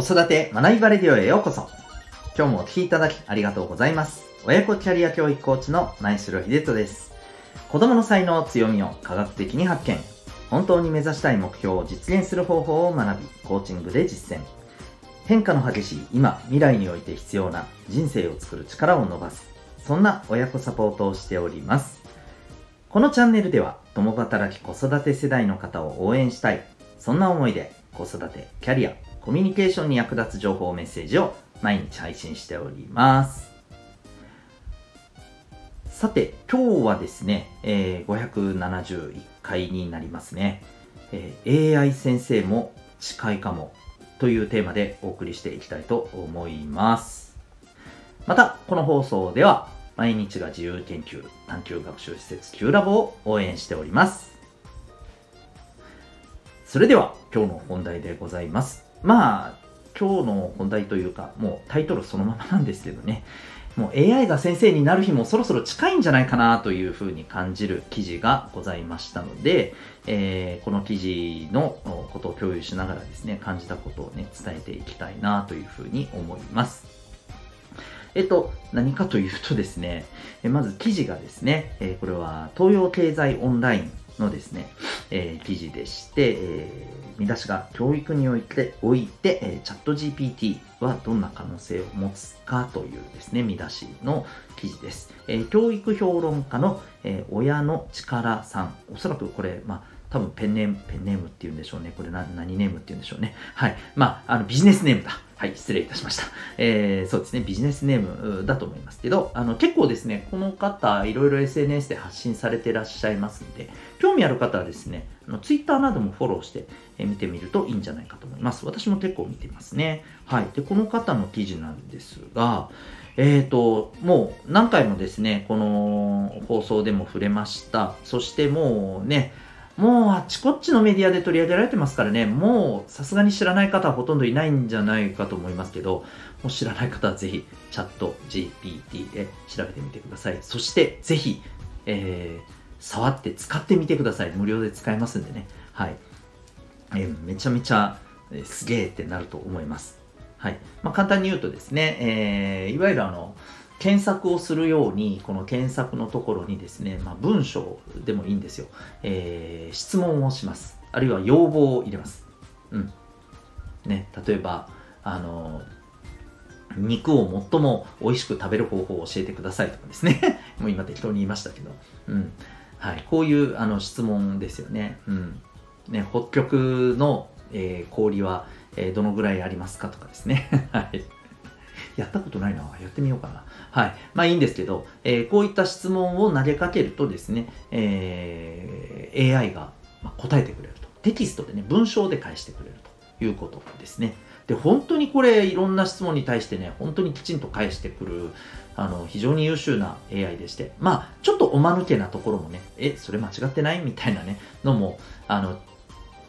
子育て学びバレディオへようこそ。今日もお聴きいただきありがとうございます。親子キャリア教育コーチの前城秀人です。子供の才能、強みを科学的に発見。本当に目指したい目標を実現する方法を学び、コーチングで実践。変化の激しい今、未来において必要な人生を作る力を伸ばす。そんな親子サポートをしております。このチャンネルでは、共働き子育て世代の方を応援したい。そんな思いで、子育て、キャリア、コミュニケーションに役立つ情報メッセージを毎日配信しております。さて、今日はですね、えー、571回になりますね、えー、AI 先生も近いかもというテーマでお送りしていきたいと思います。また、この放送では毎日が自由研究探究学習施設 Q ラボを応援しております。それでは今日の本題でございます。まあ、今日の本題というか、もうタイトルそのままなんですけどね、もう AI が先生になる日もそろそろ近いんじゃないかなというふうに感じる記事がございましたので、えー、この記事のことを共有しながらですね、感じたことをね、伝えていきたいなというふうに思います。えっと、何かというとですね、まず記事がですね、これは東洋経済オンラインのですね、えー、記事でして、えー、見出しが教育において、おいて、えー、チャット GPT はどんな可能性を持つかというですね、見出しの記事です。えー、教育評論家の、えー、親の力さん、おそらくこれ、まあ、多分ペンネーム、ペンネームっていうんでしょうね。これ何ネームっていうんでしょうね。はい。まあ、あの、ビジネスネームだ。はい、失礼いたしました。えー、そうですね、ビジネスネームだと思いますけど、あの、結構ですね、この方、いろいろ SNS で発信されてらっしゃいますので、興味ある方はですね、あの Twitter などもフォローして、見てみるといいんじゃないかと思います。私も結構見てますね。はい。で、この方の記事なんですが、えっ、ー、と、もう何回もですね、この放送でも触れました。そしてもうね、もうあっちこっちのメディアで取り上げられてますからね、もうさすがに知らない方はほとんどいないんじゃないかと思いますけど、もう知らない方はぜひチャット GPT で調べてみてください。そしてぜひ、えー、触って使ってみてください。無料で使えますんでね。はい。えー、めちゃめちゃ、えー、すげえってなると思います。はい。まあ、簡単に言うとですね、えー、いわゆるあの、検索をするように、この検索のところにですね、まあ、文章でもいいんですよ。えー、質問をします。あるいは要望を入れます。うん。ね、例えば、あの、肉を最も美味しく食べる方法を教えてくださいとかですね。もう今適当に言いましたけど。うん。はい。こういうあの質問ですよね。うん。ね、北極の、えー、氷は、えー、どのぐらいありますかとかですね。はい。やったことないな。やってみようかな。はい。まあいいんですけど、えー、こういった質問を投げかけるとですね、えー、AI が答えてくれると。テキストでね、文章で返してくれるということですね。で、本当にこれ、いろんな質問に対してね、本当にきちんと返してくる、あの、非常に優秀な AI でして、まあ、ちょっとおまぬけなところもね、え、それ間違ってない？みたいなね、のも、あの、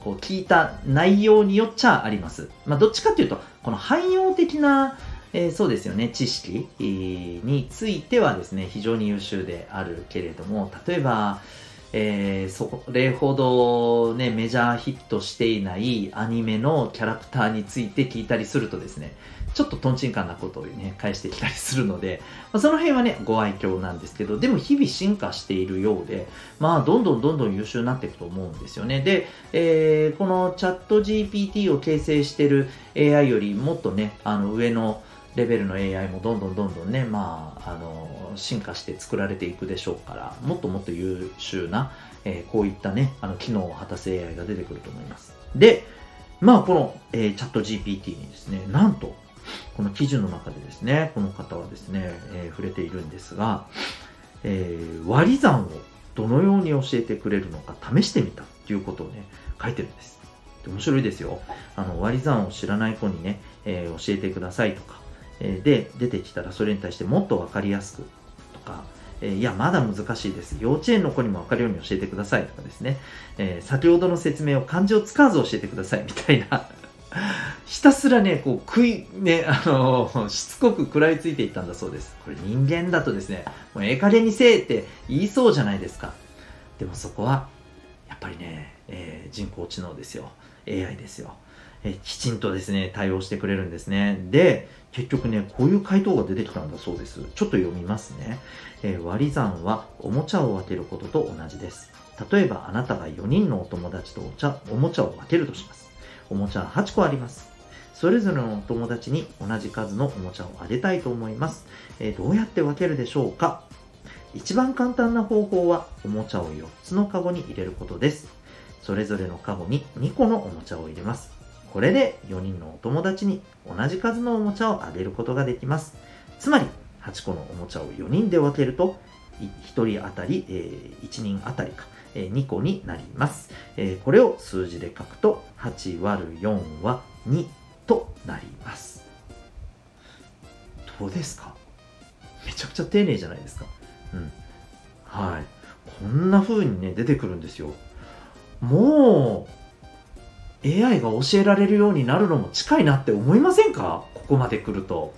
こう聞いた内容によっちゃあります。まあ、どっちかっていうと、この汎用的なえー、そうですよね、知識についてはですね、非常に優秀であるけれども、例えば、えー、それほどね、メジャーヒットしていないアニメのキャラクターについて聞いたりするとですね、ちょっとトンチンカンなことをね、返してきたりするので、まあ、その辺はね、ご愛嬌なんですけど、でも日々進化しているようで、まあ、どんどんどんどん優秀になっていくと思うんですよね。で、えー、このチャット GPT を形成している AI よりもっとね、あの上のレベルの AI もどんどんどんどんね、まあ、あの、進化して作られていくでしょうから、もっともっと優秀な、えー、こういったね、あの、機能を果たす AI が出てくると思います。で、まあ、この、えー、チャット GPT にですね、なんと、この記事の中でですね、この方はですね、えー、触れているんですが、えー、割り算をどのように教えてくれるのか試してみたということをね、書いてるんです。で面白いですよ。あの、割り算を知らない子にね、えー、教えてくださいとか、で出てきたらそれに対してもっと分かりやすくとか、えいや、まだ難しいです。幼稚園の子にも分かるように教えてくださいとかですね、え先ほどの説明を漢字を使わず教えてくださいみたいな ひたすらね、こう、食い、ね、あの、しつこく食らいついていったんだそうです。これ人間だとですね、もうええ加減にせえって言いそうじゃないですか。でもそこは、やっぱりね、えー、人工知能ですよ。AI ですよ。えきちんとですね、対応してくれるんですね。で、結局ね、こういう回答が出てきたんだそうです。ちょっと読みますね。えー、割り算はおもちゃを分けることと同じです。例えばあなたが4人のお友達とお茶おもちゃを分けるとします。おもちゃは8個あります。それぞれのお友達に同じ数のおもちゃをあげたいと思います。えー、どうやって分けるでしょうか？一番簡単な方法はおもちゃを4つのカゴに入れることです。それぞれのカゴに2個のおもちゃを入れます。これで4人のお友達に同じ数のおもちゃをあげることができます。つまり、8個のおもちゃを4人で分けると、1人当たり、えー、1人当たりか、えー、2個になります、えー、これを数字で書くと、8割る4は2となります。どうですか？めちゃくちゃ丁寧じゃないですか。うん。はい。こんな風にね、出てくるんですよ。もう、AI が教えられるようになるのも近いなって思いませんか？ここまで来ると。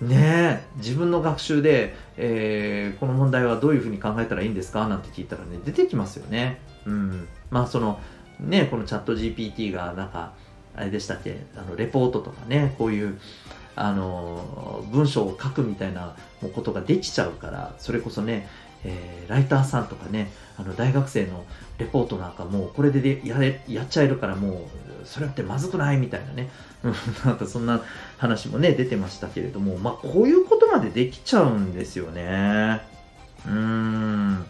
ねえ自分の学習で、えー、この問題はどういうふうに考えたらいいんですか？なんて聞いたらね出てきますよね。うん、まあそのねこのチャット GPT がなんかあれでしたっけ？あのレポートとかねこういうあの文章を書くみたいなことができちゃうからそれこそねえー、ライターさんとかね、あの大学生のレポートなんかもうこれでやれやっちゃえるからもうそれってまずくないみたいなね、なんかそんな話もね、出てましたけれども、まあこういうことまでできちゃうんですよね。うーん。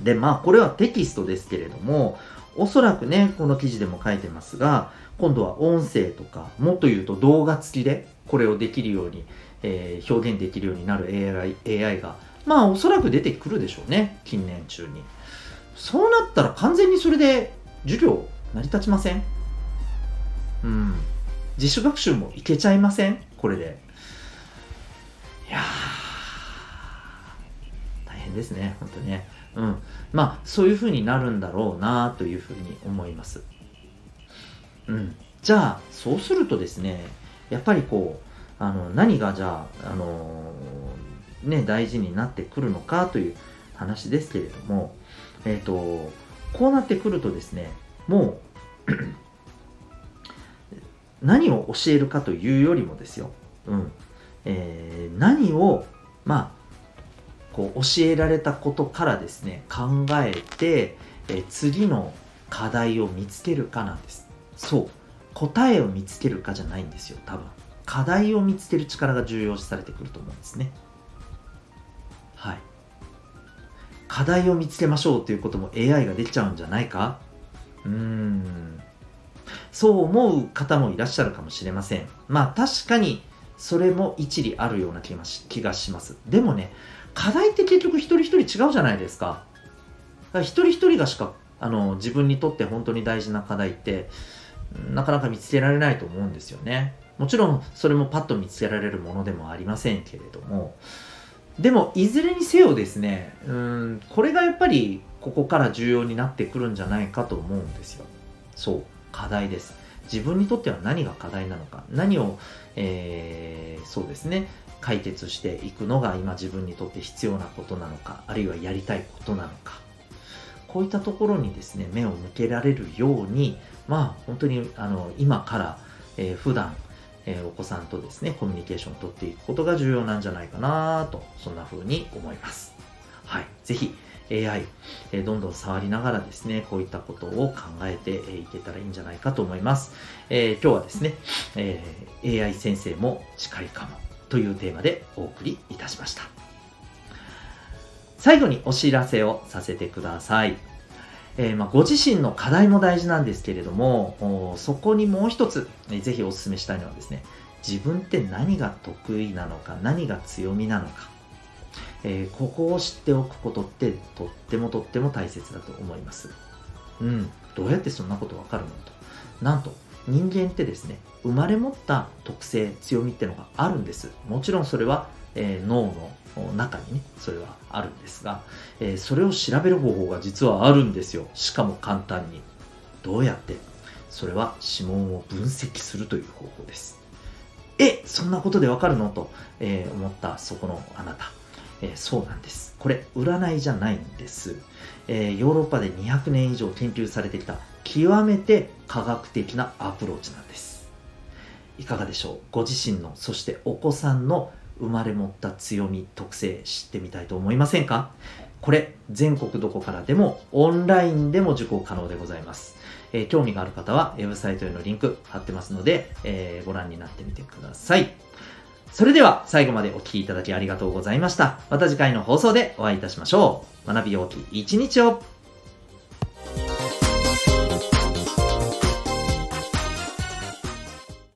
で、まあこれはテキストですけれども、おそらくね、この記事でも書いてますが、今度は音声とか、もっと言うと動画付きでこれをできるように、えー、表現できるようになる AI, AI がまあおそらく出てくるでしょうね近年中に。そうなったら完全にそれで授業成り立ちません？うん。自主学習もいけちゃいません？これで。いや大変ですね本当にね。うん。まあそういうふうになるんだろうなというふうに思います。うん。じゃあそうするとですねやっぱりこうあの何がじゃあ、あのね、大事になってくるのかという話ですけれども、えっ、ー、と、こうなってくるとですね、もう 何を教えるかというよりもですよ、うん、えー、何を、まあ、こう教えられたことからですね、考えて、えー、次の課題を見つけるかなんです。そう。答えを見つけるかじゃないんですよ、多分。課題を見つける力が重要視されてくると思うんですね。はい、課題を見つけましょうということも AI ができちゃうんじゃないか？うーん。そう思う方もいらっしゃるかもしれません。まあ確かにそれも一理あるような気がします。でもね課題って結局一人一人違うじゃないですか。一人一人がしかあの自分にとって本当に大事な課題ってなかなか見つけられないと思うんですよね。もちろんそれもパッと見つけられるものでもありませんけれども。でもいずれにせよですねうんこれがやっぱりここから重要になってくるんじゃないかと思うんですよ。そう課題です。自分にとっては何が課題なのか。何を、えー、そうですね解決していくのが今自分にとって必要なことなのか。あるいはやりたいことなのか。こういったところにですね目を向けられるようにまあ本当にあの今から、えー、普段えー、お子さんとですね、コミュニケーションをとっていくことが重要なんじゃないかなと、そんな風に思います。はい。ぜひ、AI、えー、どんどん触りながらですね、こういったことを考えていけたらいいんじゃないかと思います。えー、今日はですね、え、AI 先生も近いかもというテーマでお送りいたしました。最後にお知らせをさせてください。えー、まあ、ご自身の課題も大事なんですけれども、そこにもう一つ、えー、ぜひお勧めしたいのはですね、自分って何が得意なのか、何が強みなのか、えー、ここを知っておくことってとってもとっても大切だと思います。うん、どうやってそんなことわかるのと。なんと、人間ってですね、生まれ持った特性、強みってのがあるんです。もちろんそれは、えー、脳の中にね、それはあるんですが、えー、それを調べる方法が実はあるんですよ。しかも簡単に。どうやって？それは指紋を分析するという方法です。え、そんなことでわかるの？と、えー、思ったそこのあなた。えー、そうなんです。これ、占いじゃないんです。えー、ヨーロッパで200年以上研究されてきた極めて科学的なアプローチなんです。いかがでしょう？ご自身の、そしてお子さんの生まれ持った強み、特性知ってみたいと思いませんか？これ、全国どこからでもオンラインでも受講可能でございます。えー、興味がある方はウェブサイトへのリンク貼ってますので、えー、ご覧になってみてください。それでは最後までお聴きいただきありがとうございました。また次回の放送でお会いいたしましょう。学びようき一日を